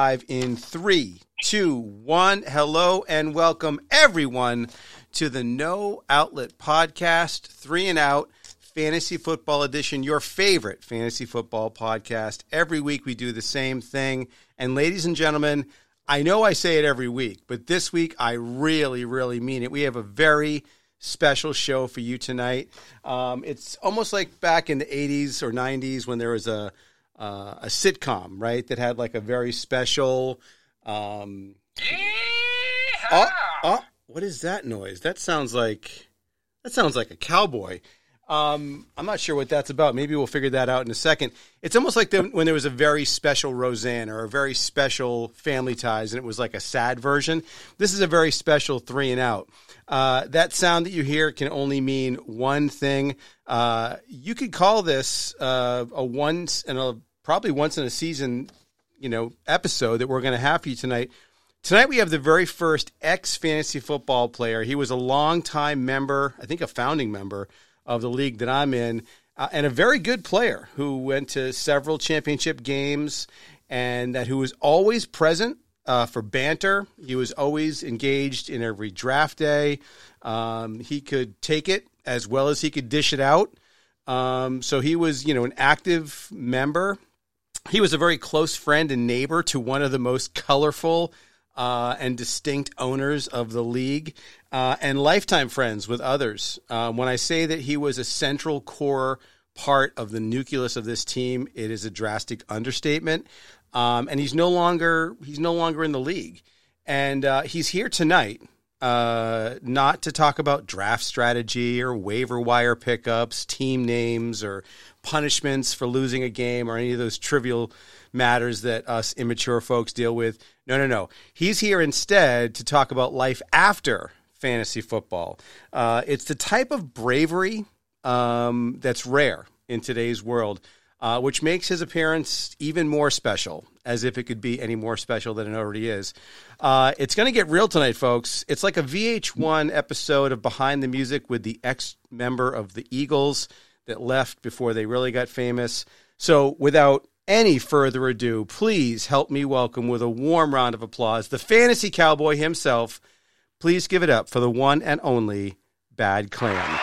Live in three, two, one. Hello and welcome everyone to the No Outlet Podcast, Three and Out Fantasy Football Edition, your favorite fantasy football podcast. Every week we do the same thing. And ladies and gentlemen, I know I say it every week, but this week I really, really mean it. We have a very special show for you tonight. Um, it's almost like back in the 80s or 90s when there was a uh, a sitcom, right? That had like a very special. Um, oh, oh, what is that noise? That sounds like that sounds like a cowboy. Um, I'm not sure what that's about. Maybe we'll figure that out in a second. It's almost like the, when there was a very special Roseanne or a very special Family Ties, and it was like a sad version. This is a very special three and out. Uh, that sound that you hear can only mean one thing. Uh, you could call this uh, a once and a probably once in a season, you know, episode that we're going to have for you tonight. Tonight we have the very first ex fantasy football player. He was a longtime member, I think a founding member of the league that I'm in, uh, and a very good player who went to several championship games and that who was always present uh, for banter. He was always engaged in every draft day. Um, he could take it as well as he could dish it out. Um, so he was, you know, an active member he was a very close friend and neighbor to one of the most colorful uh, and distinct owners of the league, uh, and lifetime friends with others. Uh, when I say that he was a central core part of the nucleus of this team, it is a drastic understatement. Um, and he's no longer he's no longer in the league, and uh, he's here tonight. Uh, not to talk about draft strategy or waiver wire pickups, team names, or punishments for losing a game or any of those trivial matters that us immature folks deal with. No, no, no. He's here instead to talk about life after fantasy football. Uh, it's the type of bravery um, that's rare in today's world, uh, which makes his appearance even more special, as if it could be any more special than it already is. Uh, it's going to get real tonight, folks. It's like a VH1 episode of Behind the Music with the ex member of the Eagles that left before they really got famous. So, without any further ado, please help me welcome with a warm round of applause the fantasy cowboy himself. Please give it up for the one and only Bad Clam.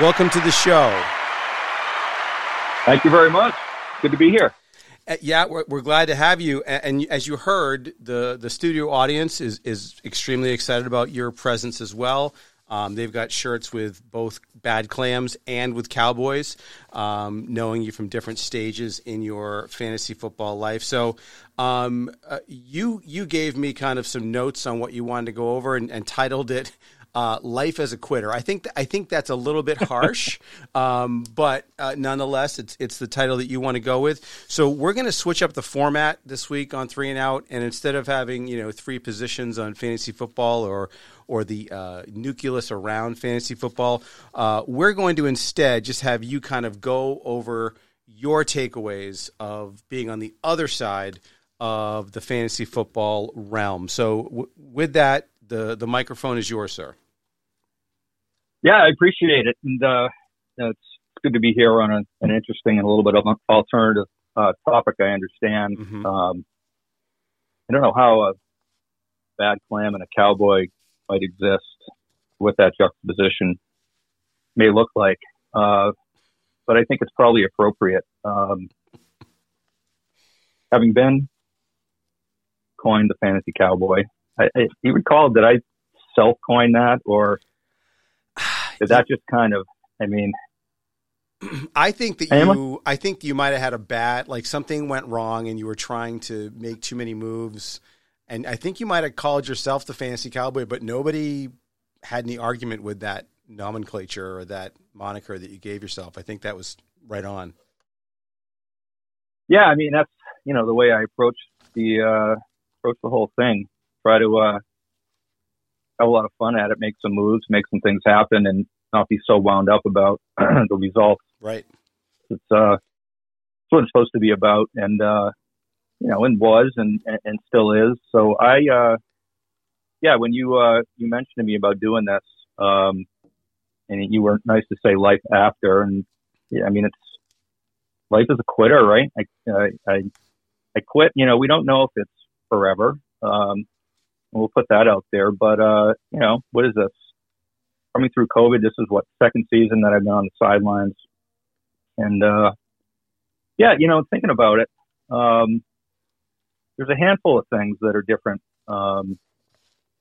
Welcome to the show. Thank you very much. Good to be here. Uh, yeah, we're, we're, glad to have you. And, and, as you heard, the, the studio audience is, is extremely excited about your presence as well. Um, they've got shirts with both Bad Clams and with Cowboys, um, knowing you from different stages in your fantasy football life. So, um, uh, you you gave me kind of some notes on what you wanted to go over and, and titled it uh, "Life as a Quitter." I think th- I think that's a little bit harsh, um, but uh, nonetheless, it's it's the title that you want to go with. So we're going to switch up the format this week on Three and Out, and instead of having you know three positions on fantasy football or or the uh, nucleus around fantasy football. Uh, we're going to instead just have you kind of go over your takeaways of being on the other side of the fantasy football realm. So, w- with that, the the microphone is yours, sir. Yeah, I appreciate it, and uh, it's good to be here on a, an interesting and a little bit of an alternative uh, topic. I understand. Mm-hmm. Um, I don't know how a bad clam and a cowboy might exist, what that juxtaposition may look like. Uh, but I think it's probably appropriate. Um, having been coined the fantasy cowboy, I, I, you recall that I self coined that, or did that just kind of? I mean, I think that you, I think you might have had a bad, like something went wrong, and you were trying to make too many moves and I think you might have called yourself the fantasy cowboy, but nobody had any argument with that nomenclature or that moniker that you gave yourself. I think that was right on. Yeah, I mean that's you know the way I approach the uh, approach the whole thing. Try to uh, have a lot of fun at it, make some moves, make some things happen, and not be so wound up about the results. Right. It's uh, it's what it's supposed to be about, and uh, you know, and was and and still is. So I, uh, yeah, when you uh, you mentioned to me about doing this, um, and you were nice to say life after, and yeah, I mean it's life is a quitter, right? I I I, I quit. You know, we don't know if it's forever. Um, we'll put that out there. But uh, you know, what is this? Coming through COVID, this is what second season that I've been on the sidelines, and uh, yeah, you know, thinking about it, um, there's a handful of things that are different, um,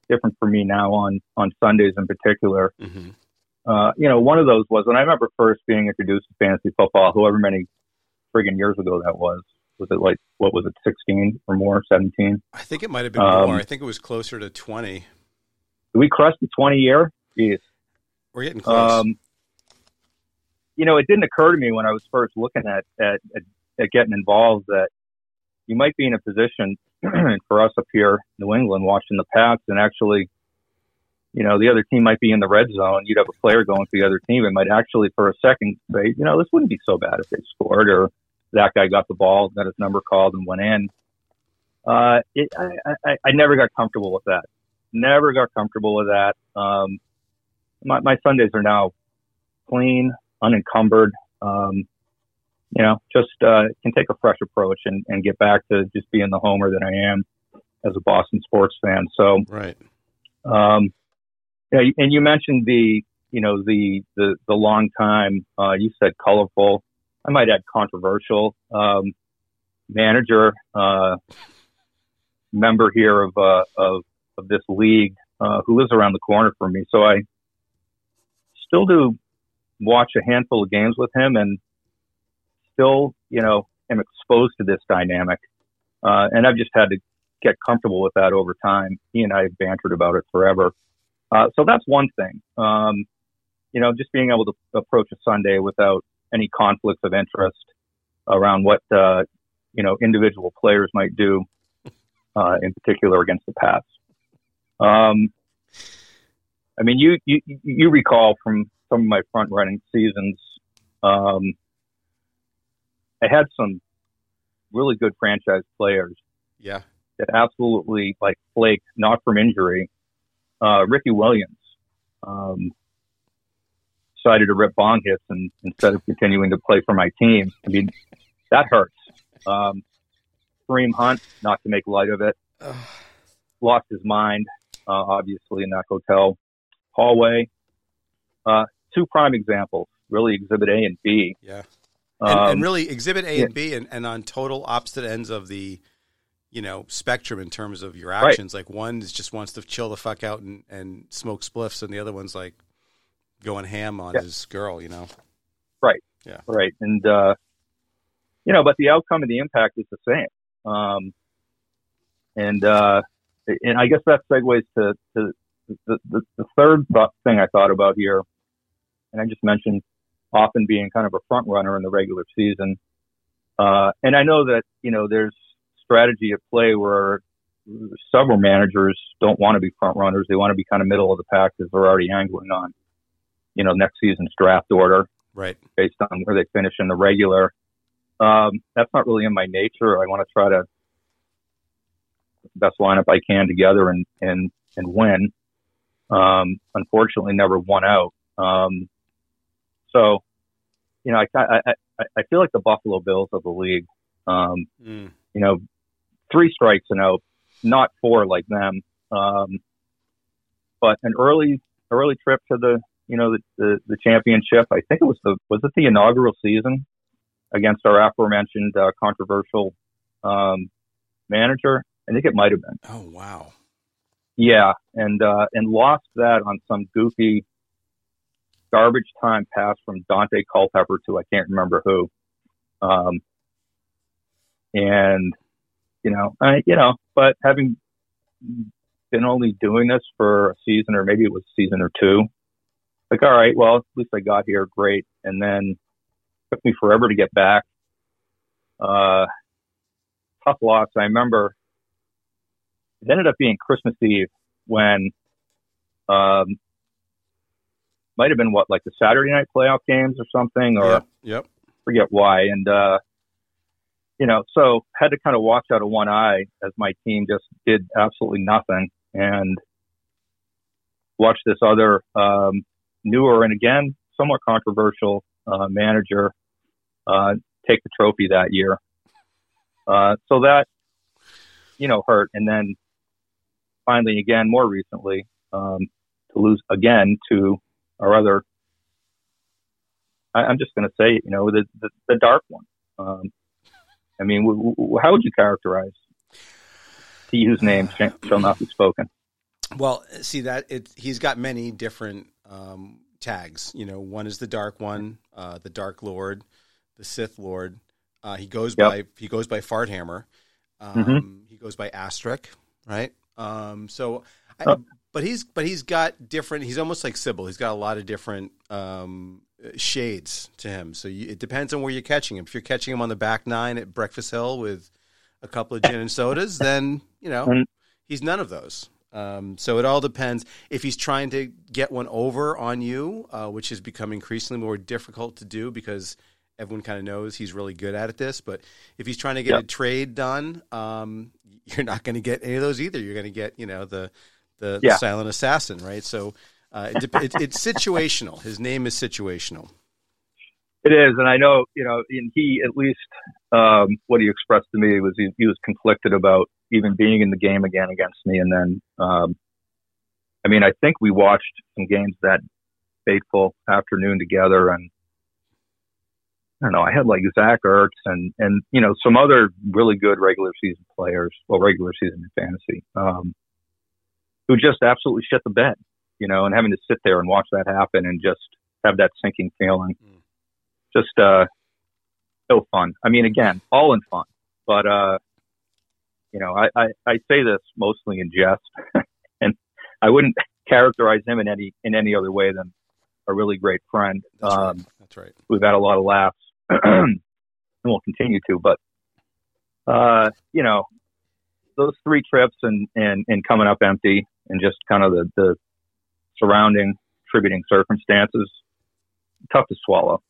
different for me now on on Sundays in particular. Mm-hmm. Uh, you know, one of those was when I remember first being introduced to fantasy football, however many friggin' years ago that was. Was it like what was it, sixteen or more, seventeen? I think it might have been um, more. I think it was closer to twenty. Did we cross the twenty year? Jeez, we're getting close. Um, you know, it didn't occur to me when I was first looking at at, at, at getting involved that you might be in a position for us up here, New England, watching the Pats, and actually, you know, the other team might be in the red zone. You'd have a player going to the other team. It might actually, for a second, say, you know, this wouldn't be so bad if they scored, or that guy got the ball, got his number called, and went in. Uh, it, I, I, I never got comfortable with that. Never got comfortable with that. Um, my, my Sundays are now clean, unencumbered. Um, you know, just uh, can take a fresh approach and, and get back to just being the homer that I am as a Boston sports fan. So, right. Um, yeah, and you mentioned the, you know, the the the long time. Uh, you said colorful. I might add controversial um, manager, uh, member here of, uh, of, of this league, uh, who lives around the corner from me. So I still do watch a handful of games with him and still, you know, am exposed to this dynamic. Uh, and I've just had to get comfortable with that over time. He and I have bantered about it forever. Uh, so that's one thing. Um, you know, just being able to approach a Sunday without any conflicts of interest around what uh, you know individual players might do, uh, in particular against the Pats. Um, I mean, you, you you recall from some of my front running seasons, um, I had some really good franchise players. Yeah, that absolutely like flaked, not from injury. Uh, Ricky Williams, um, decided to rip bong hits and instead of continuing to play for my team. I mean, that hurts. Um, Kareem Hunt, not to make light of it, lost his mind, uh, obviously, in that hotel hallway. Uh, two prime examples, really exhibit A and B. Yeah. Um, and, and, really exhibit A yeah. and B and, and on total opposite ends of the, you know, spectrum in terms of your actions. Right. Like one is just wants to chill the fuck out and, and smoke spliffs and the other one's like, going ham on yeah. his girl, you know? Right. Yeah. Right. And, uh, you know, but the outcome and the impact is the same. Um, and, uh, and I guess that segues to, to the, the, the third thing I thought about here. And I just mentioned often being kind of a front runner in the regular season. Uh, and I know that, you know, there's strategy at play where several managers don't want to be front runners. They want to be kind of middle of the pack because they're already angling on you know, next season's draft order. Right. Based on where they finish in the regular. Um, that's not really in my nature. I want to try to best lineup I can together and, and, and win. Um, unfortunately never won out. Um, so, you know, I, I, I, I feel like the Buffalo Bills of the league. Um, mm. you know, three strikes and out, not four like them. Um, but an early, early trip to the you know, the, the, the championship. I think it was the was it the inaugural season against our aforementioned uh, controversial um, manager. I think it might have been. Oh wow. Yeah, and uh, and lost that on some goofy garbage time pass from Daunte Culpepper to I can't remember who. Um, and you know, I you know, but having been only doing this for a season or maybe it was a season or two, like, all right, well, at least I got here, great. And then took me forever to get back. Uh, tough loss. I remember it ended up being Christmas Eve when, um, might have been what, like the Saturday night playoff games or something, or yeah, yep. forget why. And, uh, you know, so had to kind of watch out of one eye as my team just did absolutely nothing and watch this other, um, newer and again somewhat controversial uh, manager uh, take the trophy that year. Uh, so that, you know, hurt. And then finally, again, more recently, um, to lose again to our other, I, am just going to say, you know, the, the, the dark one. Um, I mean, w- w- how would you characterize he whose name shall not be spoken? Well, see that it, he's got many different um, tags. You know, one is the Dark One, uh, the Dark Lord, the Sith Lord. Uh, he goes yep. by he goes by Farthammer. Um, mm-hmm. He goes by Astric, right? Um, so, I, oh. But he's but he's got different. He's almost like Sybil. He's got a lot of different um, shades to him. So you, it depends on where you're catching him. If you're catching him on the back nine at Breakfast Hill with a couple of gin and sodas, then you know he's none of those. Um, so it all depends. If he's trying to get one over on you, uh, which has become increasingly more difficult to do because everyone kind of knows he's really good at this. But if he's trying to get yep. a trade done, um, you're not going to get any of those either. You're going to get, you know, the the, yeah. the silent assassin, right? So uh, it, it, it's situational. His name is situational. It is, and I know, you know, and he at least um, what he expressed to me was he, he, was conflicted about even being in the game again against me, and then, um, I mean, I think we watched some games that fateful afternoon together, and I don't know, I had like Zach Ertz and and you know some other really good regular season players, well, regular season in fantasy, um, who just absolutely shit the bed, you know, and having to sit there and watch that happen and just have that sinking feeling. Mm just uh, so fun. I mean, again, all in fun, but uh, you know, I, I, I say this mostly in jest, and I wouldn't characterize him in any in any other way than a really great friend. That's, um, right. That's right. We've had a lot of laughs, and we'll continue to. But uh, you know, those three trips and and and coming up empty, and just kind of the the surrounding contributing circumstances, tough to swallow.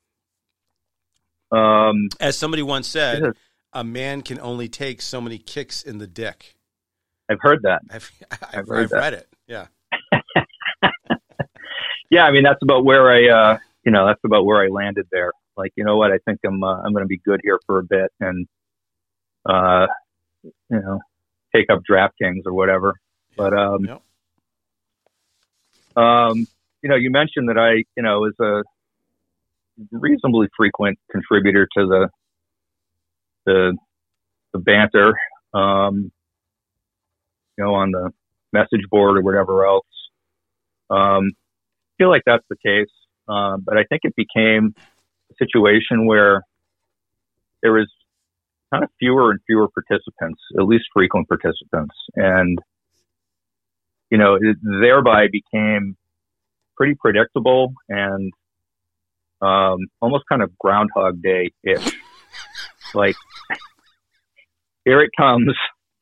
Um, As somebody once said, a man can only take so many kicks in the dick. I've heard that. I've, I've, I've, I've read it. Yeah. yeah, I mean that's about where I, uh, you know, that's about where I landed there. Like, you know what? I think I'm, uh, I'm going to be good here for a bit, and, uh, you know, take up DraftKings or whatever. But, um, yep. um, you know, you mentioned that I, you know, as a reasonably frequent contributor to the the, the banter, um, you know, on the message board or whatever else. Um, I feel like that's the case, uh, but I think it became a situation where there was kind of fewer and fewer participants, at least frequent participants, and you know, it thereby became pretty predictable and um, almost kind of Groundhog Day ish. like, here it comes.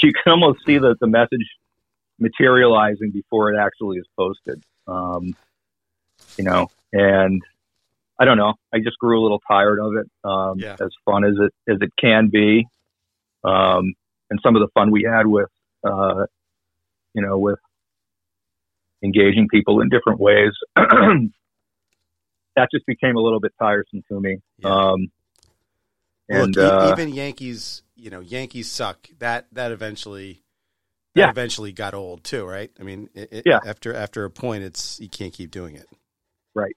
you can almost see the, the message materializing before it actually is posted. Um, you know, and I don't know. I just grew a little tired of it. Um, yeah. As fun as it as it can be, um, and some of the fun we had with, uh, you know, with engaging people in different ways. that just became a little bit tiresome to me. Yeah. Um, and Look, uh, even Yankees, you know, Yankees suck. That that eventually, that yeah, eventually got old too, right? I mean, it, yeah. After after a point, it's you can't keep doing it. Right.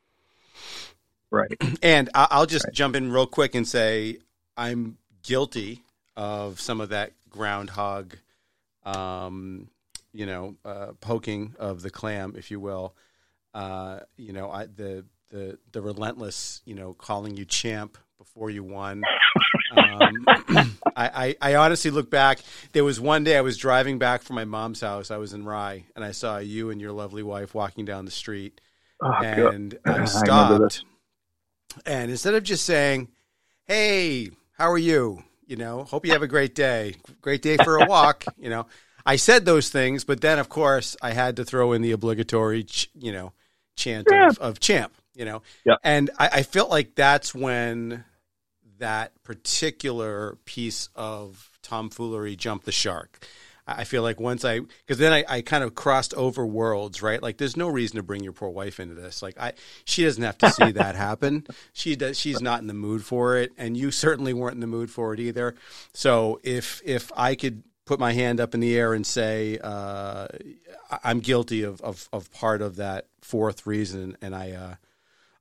Right. And I'll just right. jump in real quick and say I'm guilty of some of that groundhog, um, you know, uh, poking of the clam, if you will. Uh, you know, I, the the the relentless, you know, calling you champ before you won. Um, I, I, I, honestly look back. There was one day I was driving back from my mom's house. I was in Rye, and I saw you and your lovely wife walking down the street. Oh, and God. I stopped. I and instead of just saying, "Hey, how are you?" You know, hope you have a great day. Great day for a walk. you know, I said those things, but then of course I had to throw in the obligatory, you know, chant yeah. of, of champ you know? Yeah. And I, I felt like that's when that particular piece of tomfoolery jumped the shark. I feel like once I, because then I, I kind of crossed over worlds, right? Like, there's no reason to bring your poor wife into this. Like, I, she doesn't have to see that happen. She does. She's not in the mood for it, and you certainly weren't in the mood for it either. So if if I could put my hand up in the air and say uh, I'm guilty of, of, of part of that fourth reason, and I uh,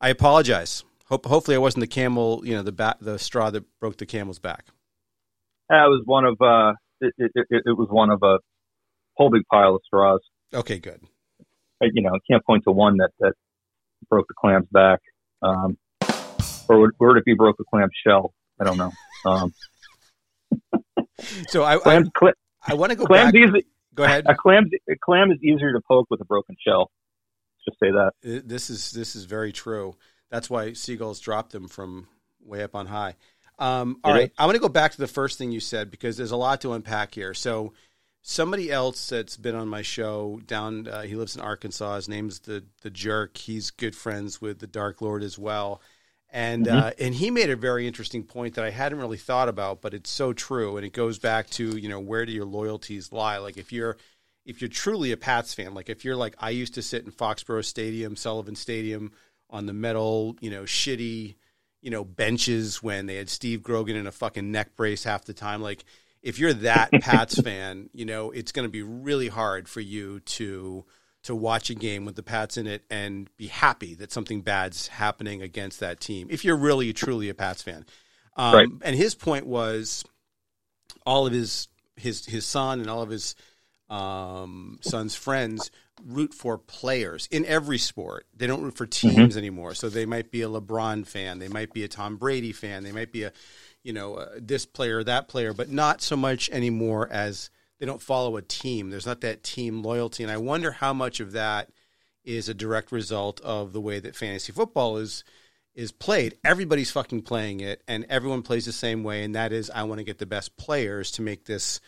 I apologize. Hope, hopefully, I wasn't the camel, you know, the back, the straw that broke the camel's back. That was one of uh, it, it, it, it was one of a whole big pile of straws. Okay, good. I, you know, I can't point to one that that broke the clam's back, um, or would, would it be broke the clam's shell? I don't know. Um, so I, clams, I, I want to go clams back. Easy, go ahead. A clam, a clam is easier to poke with a broken shell. Just say that. This is this is very true. That's why seagulls drop them from way up on high. Um, all right, I want to go back to the first thing you said because there's a lot to unpack here. So, somebody else that's been on my show down, uh, he lives in Arkansas. His name's the the Jerk. He's good friends with the Dark Lord as well, and mm-hmm. uh, and he made a very interesting point that I hadn't really thought about, but it's so true, and it goes back to you know where do your loyalties lie? Like if you're if you're truly a Pats fan, like if you're like I used to sit in Foxborough Stadium, Sullivan Stadium on the metal, you know, shitty, you know, benches when they had Steve Grogan in a fucking neck brace half the time. Like if you're that Pats fan, you know, it's going to be really hard for you to to watch a game with the Pats in it and be happy that something bad's happening against that team. If you're really truly a Pats fan, um, right. and his point was all of his his his son and all of his um, son's friends root for players in every sport. They don't root for mm-hmm. teams mm-hmm. anymore. So they might be a LeBron fan, they might be a Tom Brady fan, they might be a you know uh, this player, that player, but not so much anymore as they don't follow a team. There's not that team loyalty, and I wonder how much of that is a direct result of the way that fantasy football is is played. Everybody's fucking playing it, and everyone plays the same way, and that is I want to get the best players to make this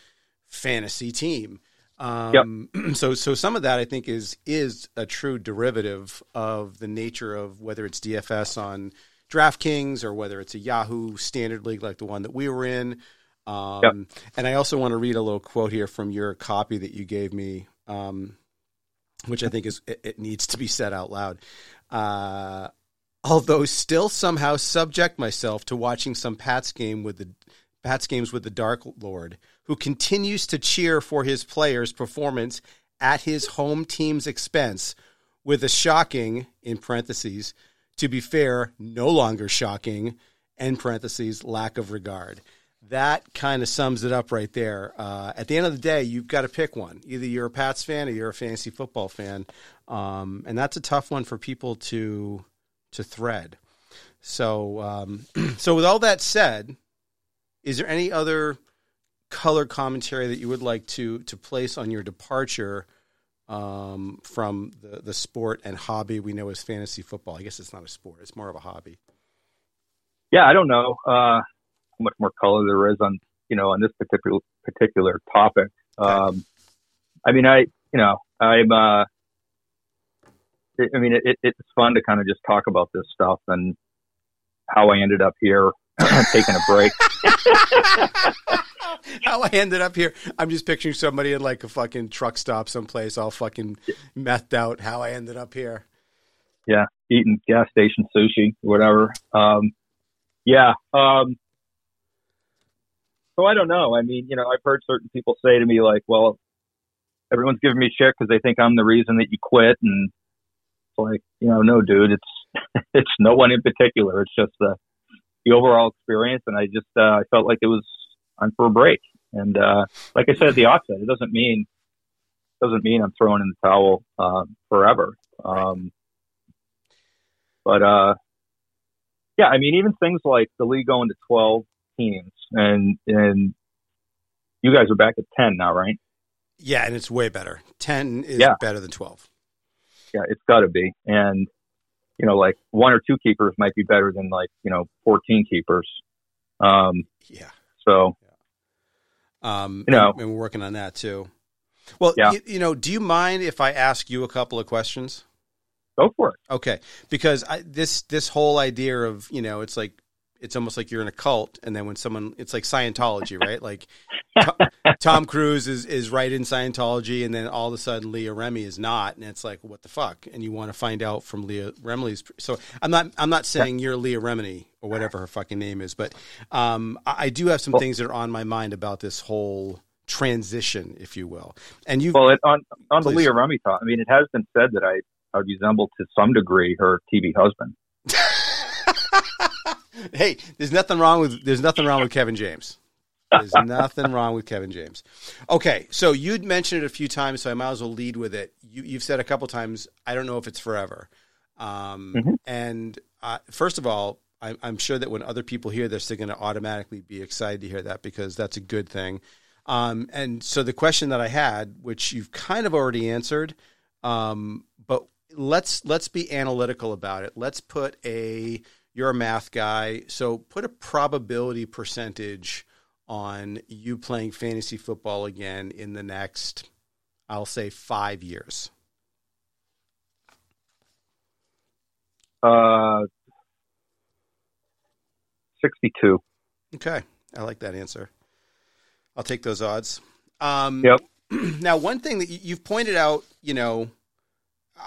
fantasy team. Um, yep. So, so some of that I think is is a true derivative of the nature of whether it's DFS on DraftKings or whether it's a Yahoo standard league like the one that we were in. Um, yep. And I also want to read a little quote here from your copy that you gave me, um, which I think is it, it, needs to be said out loud. Uh, although still somehow subject myself to watching some Pats game with the Pats games with the Dark Lord who continues to cheer for his players' performance at his home team's expense with a shocking, in parentheses, to be fair, no longer shocking, End parentheses, lack of regard. That kind of sums it up right there. Uh, at the end of the day, you've got to pick one. Either you're a Pats fan or you're a fantasy football fan, um, and that's a tough one for people to to thread. So, um, so with all that said, is there any other color commentary that you would like to to place on your departure um, from the the sport and hobby we know as fantasy football? I guess it's not a sport; it's more of a hobby. Yeah, I don't know uh, much more color there is on you know on this particular particular topic. Um, I mean, I you know I'm. Uh, I mean, it, it's fun to kind of just talk about this stuff and how I ended up here taking a break. how I ended up here. I'm just picturing somebody in like a fucking truck stop someplace, all fucking methed out. How I ended up here. Yeah, eating gas station sushi, whatever. Um, yeah. Um, so I don't know. I mean, you know, I've heard certain people say to me like, "Well, everyone's giving me shit because they think I'm the reason that you quit," and it's like, you know, no, dude, it's it's no one in particular. It's just the the overall experience, and I just uh, I felt like it was on for a break. And uh, like I said at the offset, it doesn't mean doesn't mean I'm throwing in the towel uh, forever. Um, but uh, yeah, I mean, even things like the league going to 12 teams, and and you guys are back at 10 now, right? Yeah, and it's way better. 10 is yeah. better than 12. Yeah, it's got to be. And you know, like one or two keepers might be better than like you know 14 keepers. Um, yeah. So um, you know, and, and, we're working on that too. Well, yeah. you, you know, do you mind if I ask you a couple of questions? Go for it. Okay, because I, this this whole idea of you know, it's like it's almost like you're in a cult, and then when someone, it's like Scientology, right? Like Tom Cruise is is right in Scientology, and then all of a sudden Leah Remini is not, and it's like what the fuck? And you want to find out from Leah Remini's. So I'm not I'm not saying you're Leah Remini or whatever her fucking name is, but um, I, I, do have some well, things that are on my mind about this whole transition, if you will. And you well it, on on the Leah Remini talk. I mean, it has been said that I I resemble to some degree her TV husband. hey, there's nothing wrong with there's nothing wrong with Kevin James. There's nothing wrong with Kevin James. Okay, so you'd mentioned it a few times, so I might as well lead with it. You, have said a couple times, I don't know if it's forever. Um, mm-hmm. And uh, first of all, I, I'm sure that when other people hear this, they're going to automatically be excited to hear that because that's a good thing. Um, and so the question that I had, which you've kind of already answered, um, but let's let's be analytical about it. Let's put a you're a math guy, so put a probability percentage on you playing fantasy football again in the next, I'll say, five years. Uh, sixty-two. Okay, I like that answer. I'll take those odds. Um, yep. Now, one thing that you've pointed out, you know,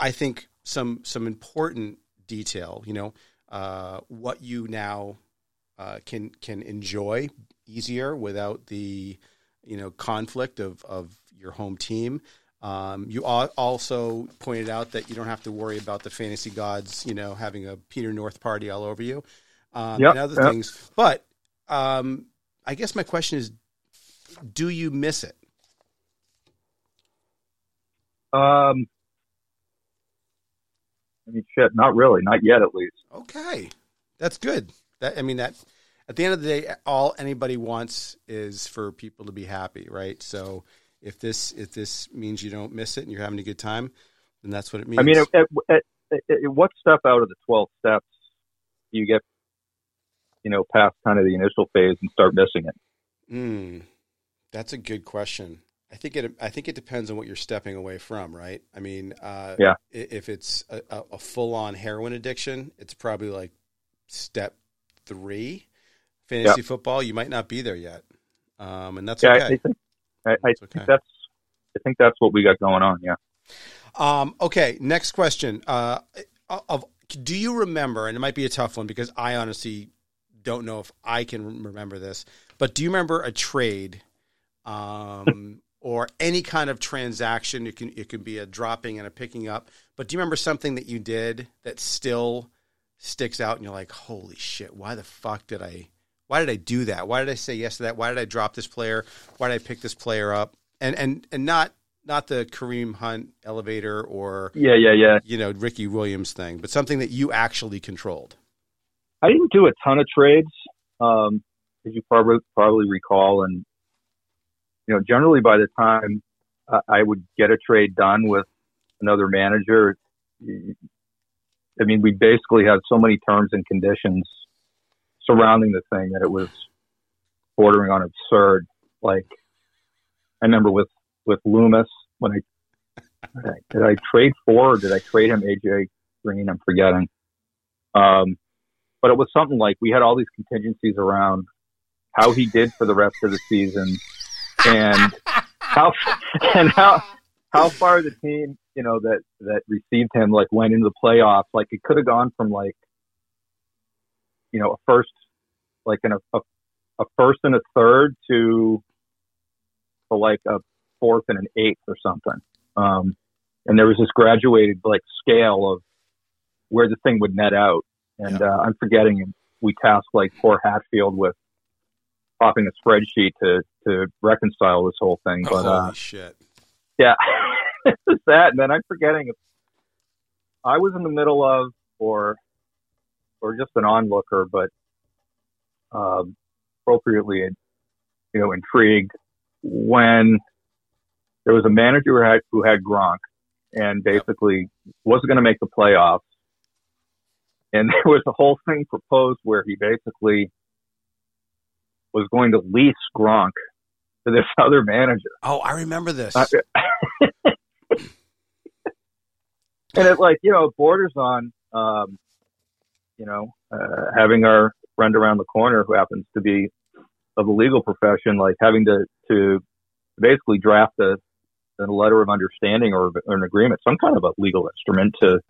I think some some important detail. You know, uh, what you now uh, can can enjoy easier without the you know conflict of of your home team. Um, you also pointed out that you don't have to worry about the fantasy gods, you know, having a Peter North party all over you, um, yep, and other yep. things. But um, I guess my question is, do you miss it? Um, I mean, shit, not really, not yet, at least. Okay, that's good. That I mean, that at the end of the day, all anybody wants is for people to be happy, right? So if this if this means you don't miss it and you're having a good time, then that's what it means. I mean, at, at, at, what step out of the twelve steps do you get, you know, past kind of the initial phase and start missing it? Hmm, that's a good question. I think it. I think it depends on what you're stepping away from, right? I mean, uh, yeah. If it's a, a full on heroin addiction, it's probably like step three. Fantasy football, you might not be there yet, um, and that's yeah, okay. I think, I, I okay. think that's. I think that's what we got going on. Yeah. Um, okay. Next question. Uh, of do you remember? And it might be a tough one because I honestly don't know if I can remember this. But do you remember a trade um, or any kind of transaction. It can it can be a dropping and a picking up. But do you remember something that you did that still sticks out and you're like, holy shit, why the fuck did I why did I do that? Why did I say yes to that? Why did I drop this player? Why did I pick this player up? And and and not not the Kareem Hunt elevator or yeah yeah yeah you know Ricky Williams thing, but something that you actually controlled. I didn't do a ton of trades, um, as you probably probably recall, and you know, generally by the time I would get a trade done with another manager, I mean, we basically had so many terms and conditions surrounding the thing that it was bordering on absurd. Like, I remember with with Loomis when I did I trade for or did I trade him AJ Green? I'm forgetting. Um, but it was something like we had all these contingencies around how he did for the rest of the season and how and how how far the team you know that that received him like went into the playoffs. Like it could have gone from like you know a first like in a, a a first and a third to to like a fourth and an eighth or something. Um, and there was this graduated like scale of where the thing would net out. And yeah. uh, I'm forgetting we tasked like poor Hatfield with popping a spreadsheet to to reconcile this whole thing. But oh, uh, shit, yeah, it's that. And then I'm forgetting if I was in the middle of or or just an onlooker, but um, appropriately, you know, intrigued when there was a manager who had who had Gronk and basically wasn't going to make the playoffs. And there was a whole thing proposed where he basically was going to lease Gronk to this other manager. Oh, I remember this. Uh, and it like you know borders on um, you know uh, having our friend around the corner who happens to be of the legal profession, like having to to basically draft a, a letter of understanding or, or an agreement, some kind of a legal instrument to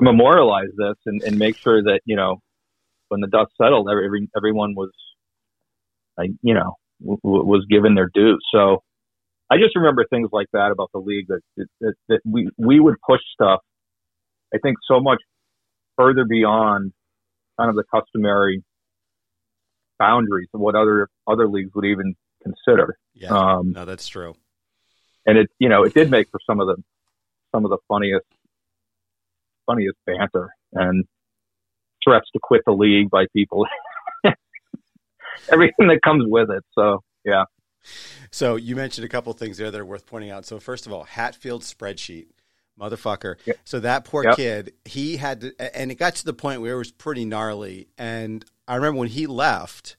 memorialize this and, and make sure that you know when the dust settled, every, everyone was, like, you know, w- was given their due. So I just remember things like that about the league that, that, that we, we would push stuff, I think so much further beyond kind of the customary boundaries of what other, other leagues would even consider. Yeah. Um, no, that's true. And it, you know, it did make for some of the, some of the funniest, funniest banter and threats to quit the league by people. Everything that comes with it. So yeah. So you mentioned a couple things there that are worth pointing out. So first of all, Hatfield spreadsheet, motherfucker. Yep. So that poor yep. kid, he had to, and it got to the point where it was pretty gnarly. And I remember when he left,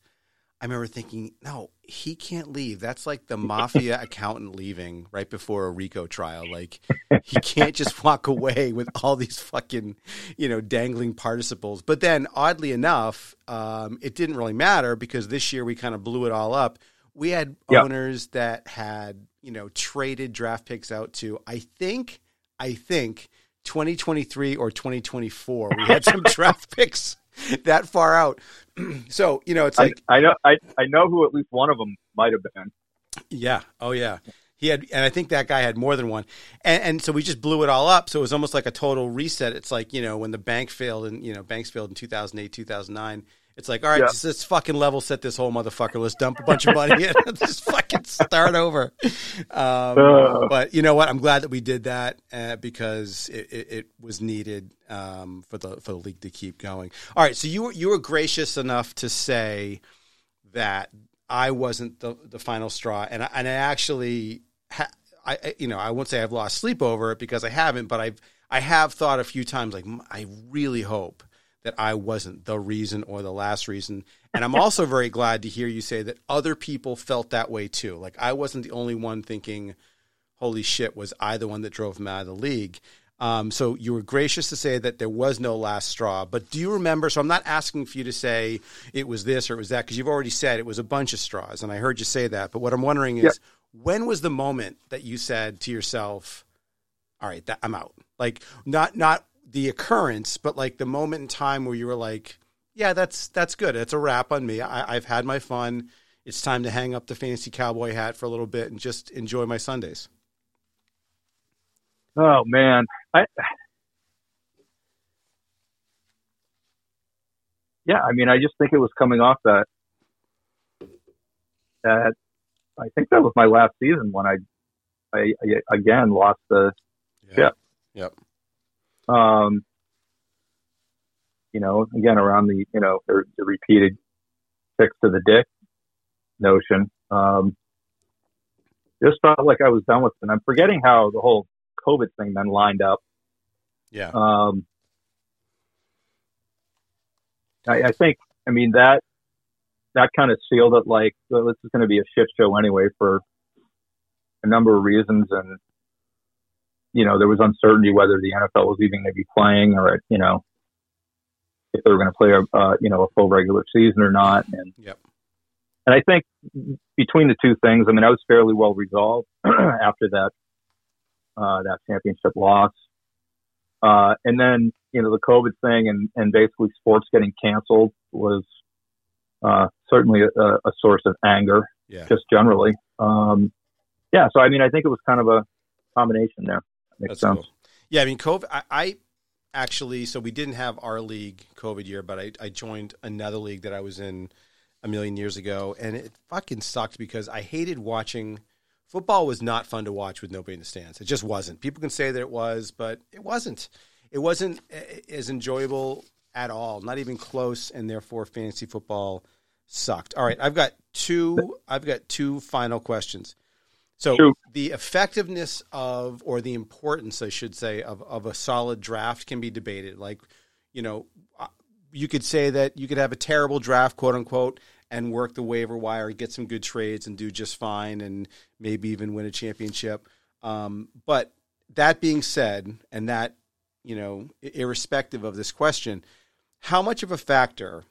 I remember thinking, no, he can't leave. That's like the mafia accountant leaving right before a RICO trial. Like he can't just walk away with all these fucking, you know, dangling participles. But then, oddly enough, um, it didn't really matter because this year we kind of blew it all up. We had yep. owners that had, you know, traded draft picks out to, I think, I think 2023 or 2024. We had some draft picks that far out. so you know, it's like I, I, know I I know who at least one of them might have been. Yeah. Oh yeah. He had, and I think that guy had more than one, and, and so we just blew it all up. So it was almost like a total reset. It's like you know when the bank failed, and you know banks failed in two thousand eight, two thousand nine it's like, all right, yeah. let's, let's, fucking level set this whole motherfucker. Let's dump a bunch of money in. let's just fucking start over. Um, uh. But you know what? I'm glad that we did that uh, because it, it, it, was needed um, for the for the league to keep going. All right, so you were you were gracious enough to say that I wasn't the the final straw, and I, and I actually, ha- I you know, I won't say I've lost sleep over it because I haven't, but I've I have thought a few times like I really hope that I wasn't the reason or the last reason. And I'm also very glad to hear you say that other people felt that way too. Like I wasn't the only one thinking, holy shit, was I the one that drove him out of the league? Um, so you were gracious to say that there was no last straw. But do you remember? So I'm not asking for you to say it was this or it was that because you've already said it was a bunch of straws, and I heard you say that. But what I'm wondering is, when was the moment that you said to yourself, "All right, that, I'm out"? Like not not the occurrence, but like the moment in time where you were like, yeah, that's that's good. It's a wrap on me. I, I've had my fun. It's time to hang up the fancy cowboy hat for a little bit and just enjoy my Sundays. Oh man, I yeah, I mean, I just think it was coming off that that I think that was my last season when I I, I again lost the yeah. ship. Yep. Um, you know, again, around the, you know, the, the repeated fix to the dick notion. Um, just felt like I was done with it. And I'm forgetting how the whole COVID thing then lined up. Yeah. Um, I, I think, I mean, that, that kind of sealed it like, well, this is going to be a shit show anyway for a number of reasons. And you know, there was uncertainty whether the NFL was even going to be playing or, you know, if they were going to play a, uh, you know, a full regular season or not. And, yep. and I think between the two things, I mean, I was fairly well resolved after that, uh, that championship loss. Uh, and then, you know, the COVID thing and, and basically sports getting canceled was, uh, certainly a, a source of anger, yeah. just generally. Um, yeah. So, I mean, I think it was kind of a combination there. Makes That's sense. Cool. Yeah, I mean, COVID. I, I, actually, so we didn't have our league COVID year, but I, I joined another league that I was in a million years ago, and it fucking sucked because I hated watching. Football was not fun to watch with nobody in the stands. It just wasn't. People can say that it was, but it wasn't. It wasn't as enjoyable at all. Not even close, and therefore fantasy football sucked. All right, I've got two. I've got two final questions. So True. the effectiveness of, or the importance, I should say, of, of a solid draft can be debated. Like, you know, uh, you could say that you could have a terrible draft, quote unquote, and work the waiver wire, get some good trades, and do just fine, and maybe even win a championship. Um, but that being said, and that, you know, irrespective of this question, how much of a factor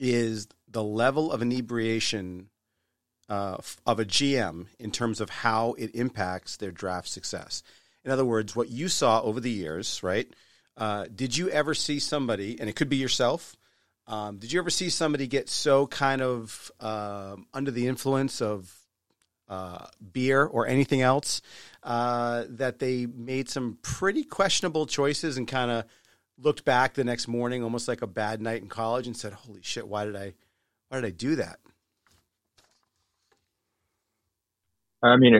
is the level of inebriation uh, of a GM in terms of how it impacts their draft success. In other words, what you saw over the years, right? Uh, did you ever see somebody, and it could be yourself, um, did you ever see somebody get so kind of uh, under the influence of uh, beer or anything else uh, that they made some pretty questionable choices and kind of looked back the next morning, almost like a bad night in college, and said, "Holy shit, why did I, why did I do that?" I mean,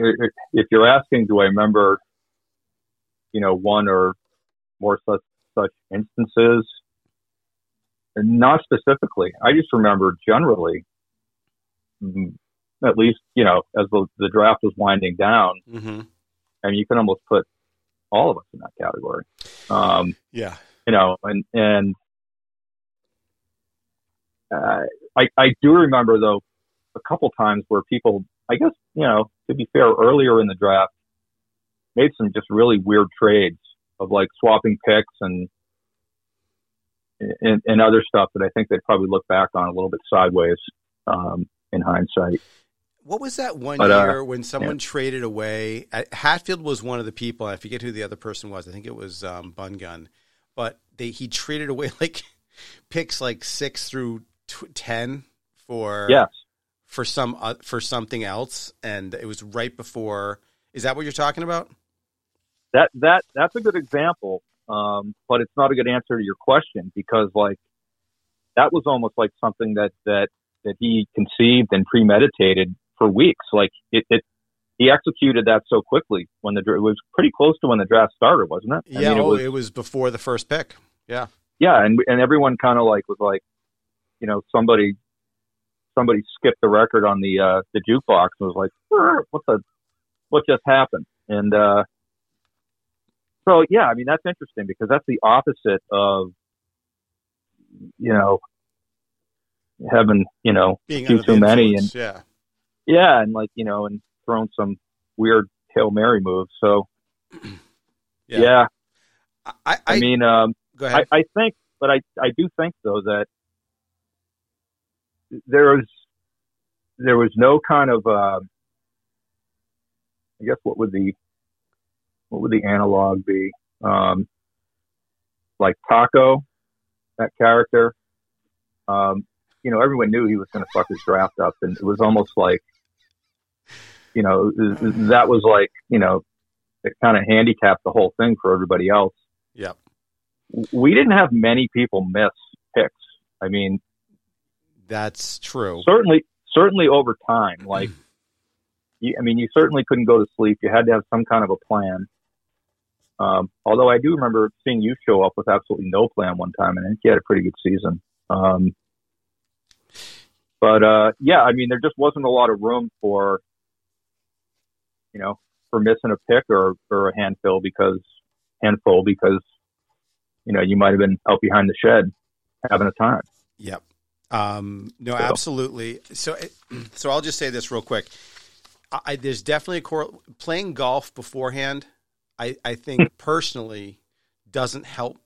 if you're asking, do I remember, you know, one or more such such instances? Not specifically. I just remember generally, at least you know, as the, the draft was winding down, mm-hmm. and you can almost put all of us in that category. Um, yeah, you know, and and uh, I I do remember though a couple times where people, I guess you know, to be fair, earlier in the draft, made some just really weird trades of like swapping picks and and, and other stuff that I think they'd probably look back on a little bit sideways um, in hindsight. What was that one but, uh, year uh, when someone yeah. traded away? Hatfield was one of the people. I forget who the other person was. I think it was um, Bun Gun but they he traded away like picks like six through t- ten for yes for some uh, for something else, and it was right before. Is that what you're talking about? That that that's a good example, um, but it's not a good answer to your question because like that was almost like something that that that he conceived and premeditated for weeks. Like it, it he executed that so quickly when the it was pretty close to when the draft started, wasn't it? I yeah, mean, it, oh, was, it was before the first pick. Yeah, yeah, and and everyone kind of like was like, you know, somebody somebody skipped the record on the uh, the jukebox and was like, what the what just happened? And uh, so yeah, I mean that's interesting because that's the opposite of you know having you know Being too too many and yeah yeah and like you know and thrown some weird hail mary moves. So yeah, yeah. I, I, I, mean, um. I, I think, but I I do think though that there was there was no kind of uh, I guess what would the what would the analog be? Um, like Taco, that character. Um, you know, everyone knew he was going to fuck his draft up, and it was almost like you know, that was like, you know, it kind of handicapped the whole thing for everybody else. Yep. We didn't have many people miss picks. I mean, that's true. Certainly, certainly over time. Like, you, I mean, you certainly couldn't go to sleep. You had to have some kind of a plan. Um, although I do remember seeing you show up with absolutely no plan one time, and I think you had a pretty good season. Um, but uh, yeah, I mean, there just wasn't a lot of room for you know, for missing a pick or, or a handful because handful because, you know, you might have been out behind the shed having a time. Yep. Um, no, so. absolutely. So, so I'll just say this real quick. I, there's definitely a core playing golf beforehand. I, I think personally doesn't help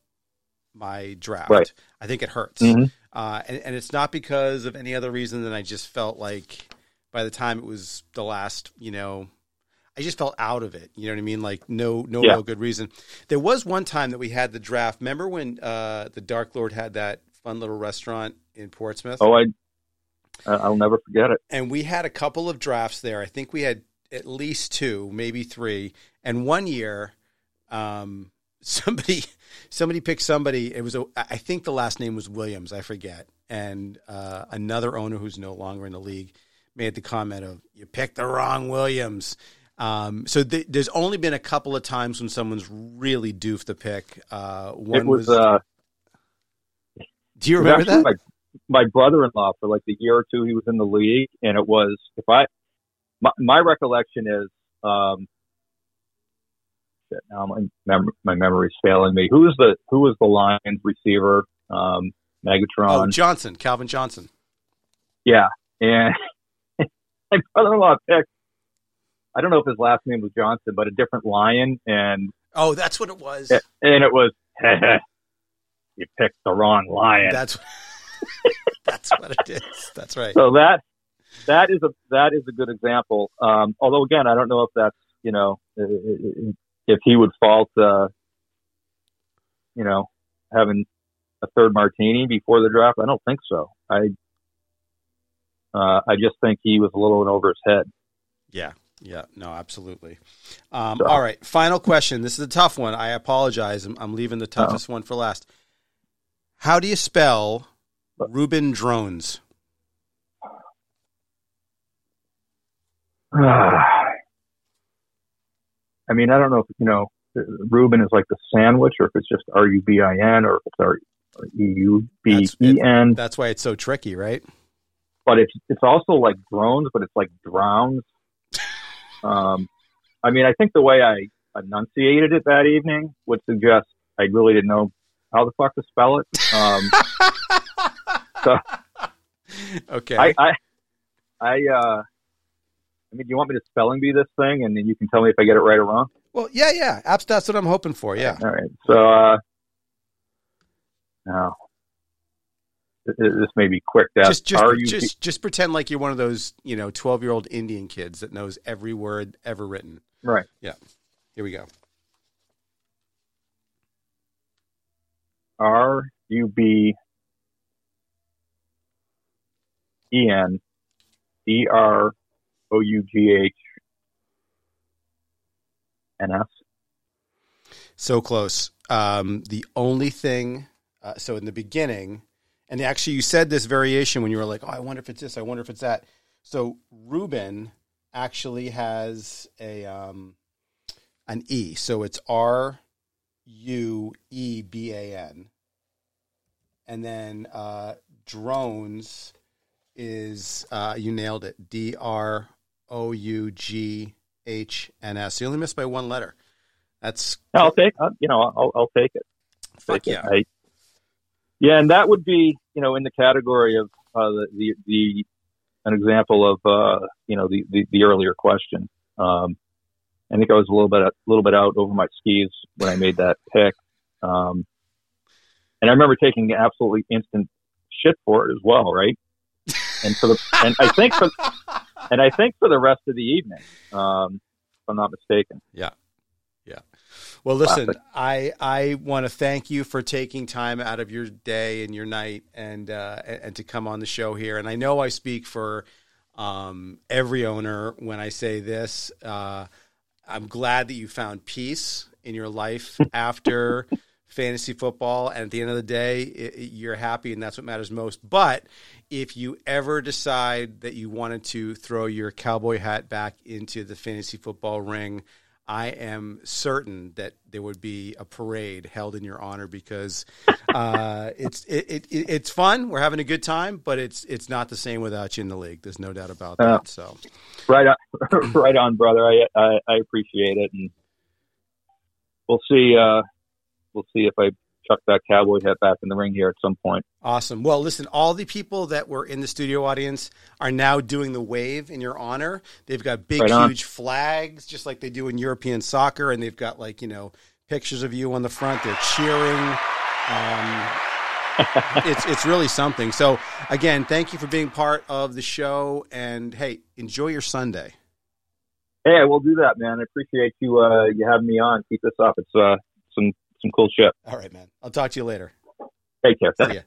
my draft. Right. I think it hurts. Mm-hmm. Uh, and, and it's not because of any other reason than I just felt like by the time it was the last, you know, I just felt out of it. You know what I mean? Like no no yeah. real good reason. There was one time that we had the draft. Remember when uh, the Dark Lord had that fun little restaurant in Portsmouth? Oh, I I'll never forget it. And we had a couple of drafts there. I think we had at least two, maybe three. And one year, um, somebody somebody picked somebody. It was a, I think the last name was Williams. I forget. And uh, another owner who's no longer in the league made the comment of "You picked the wrong Williams." Um, so th- there's only been a couple of times when someone's really doofed the pick. Uh, one it was. was uh, do you remember that? My, brother-in-law for like the year or two he was in the league, and it was if I my, my recollection is um, shit, now my mem- my memory's failing me. Who was the who was the Lions receiver? Um, Megatron. Oh, Johnson, Calvin Johnson. Yeah, and my brother-in-law picked I don't know if his last name was Johnson, but a different lion. And oh, that's what it was. And it was, you picked the wrong lion. That's that's what it is. That's right. So that that is a that is a good example. Um, although again, I don't know if that's you know if he would fault uh, you know having a third martini before the draft. I don't think so. I uh, I just think he was a little over his head. Yeah, yeah, no, absolutely. Um, so. All right, final question. This is a tough one. I apologize. I'm, I'm leaving the toughest oh. one for last. How do you spell Reuben Droughns? I mean, I don't know if you know Reuben is like the sandwich, or if it's just R U B I N, or if it's R E U B E N. That's why it's so tricky, right? But it's it's also like drones, but it's like drowns. um, I mean, I think the way I enunciated it that evening would suggest I really didn't know how the fuck to spell it. Um, so, okay, I, I, I uh, I mean, do you want me to spelling bee this thing, and then you can tell me if I get it right or wrong? Well, yeah, yeah. That's, that's what I'm hoping for. Yeah. All right. So, uh, now this may be quick. Just, just, you, just, just pretend like you're one of those, you know, 12 year old Indian kids that knows every word ever written. Right. Yeah. Here we go. R U B E N E R O U G H N S. So close. Um, the only thing, uh, so in the beginning, and actually you said this variation when you were like, oh, I wonder if it's this, I wonder if it's that. So Reuben actually has a um, an E. So it's R U E B A N. And then uh, drones is, uh, you nailed it, D R O U G H N S. You only missed by one letter. That's I'll take uh, you know I'll, I'll take it. Fuck yeah. I, yeah, and that would be you know in the category of uh, the, the, the an example of uh, you know the, the, the earlier question. Um, I think I was a little bit a little bit out over my skis when I made that pick, um, and I remember taking absolutely instant shit for it as well, right? And for the and I think for and I think for the rest of the evening, um, if I'm not mistaken. Yeah. Yeah. Well, listen, Classic. I I want to thank you for taking time out of your day and your night and uh, and to come on the show here. And I know I speak for um, every owner when I say this. Uh, I'm glad that you found peace in your life after fantasy football. And at the end of the day, it, you're happy, and that's what matters most. But if you ever decide that you wanted to throw your cowboy hat back into the fantasy football ring, I am certain that there would be a parade held in your honor because uh, it's it, it, it's fun. We're having a good time, but it's it's not the same without you in the league. There's no doubt about that. Uh, so, right on, right on, brother. I, I, I appreciate it, and we'll see. Uh, we'll see if I chuck that cowboy hat back in the ring here at some point. Awesome. Well, listen, all the people that were in the studio audience are now doing the wave in your honor. They've got big, right huge flags, just like they do in European soccer, and they've got like you know pictures of you on the front. They're cheering. Um, it's it's really something. So again, thank you for being part of the show, and hey, enjoy your Sunday. Hey, I will do that, man. I appreciate you uh, you having me on. Keep this up. It's uh, some some cool shit. All right, man. I'll talk to you later. Take care.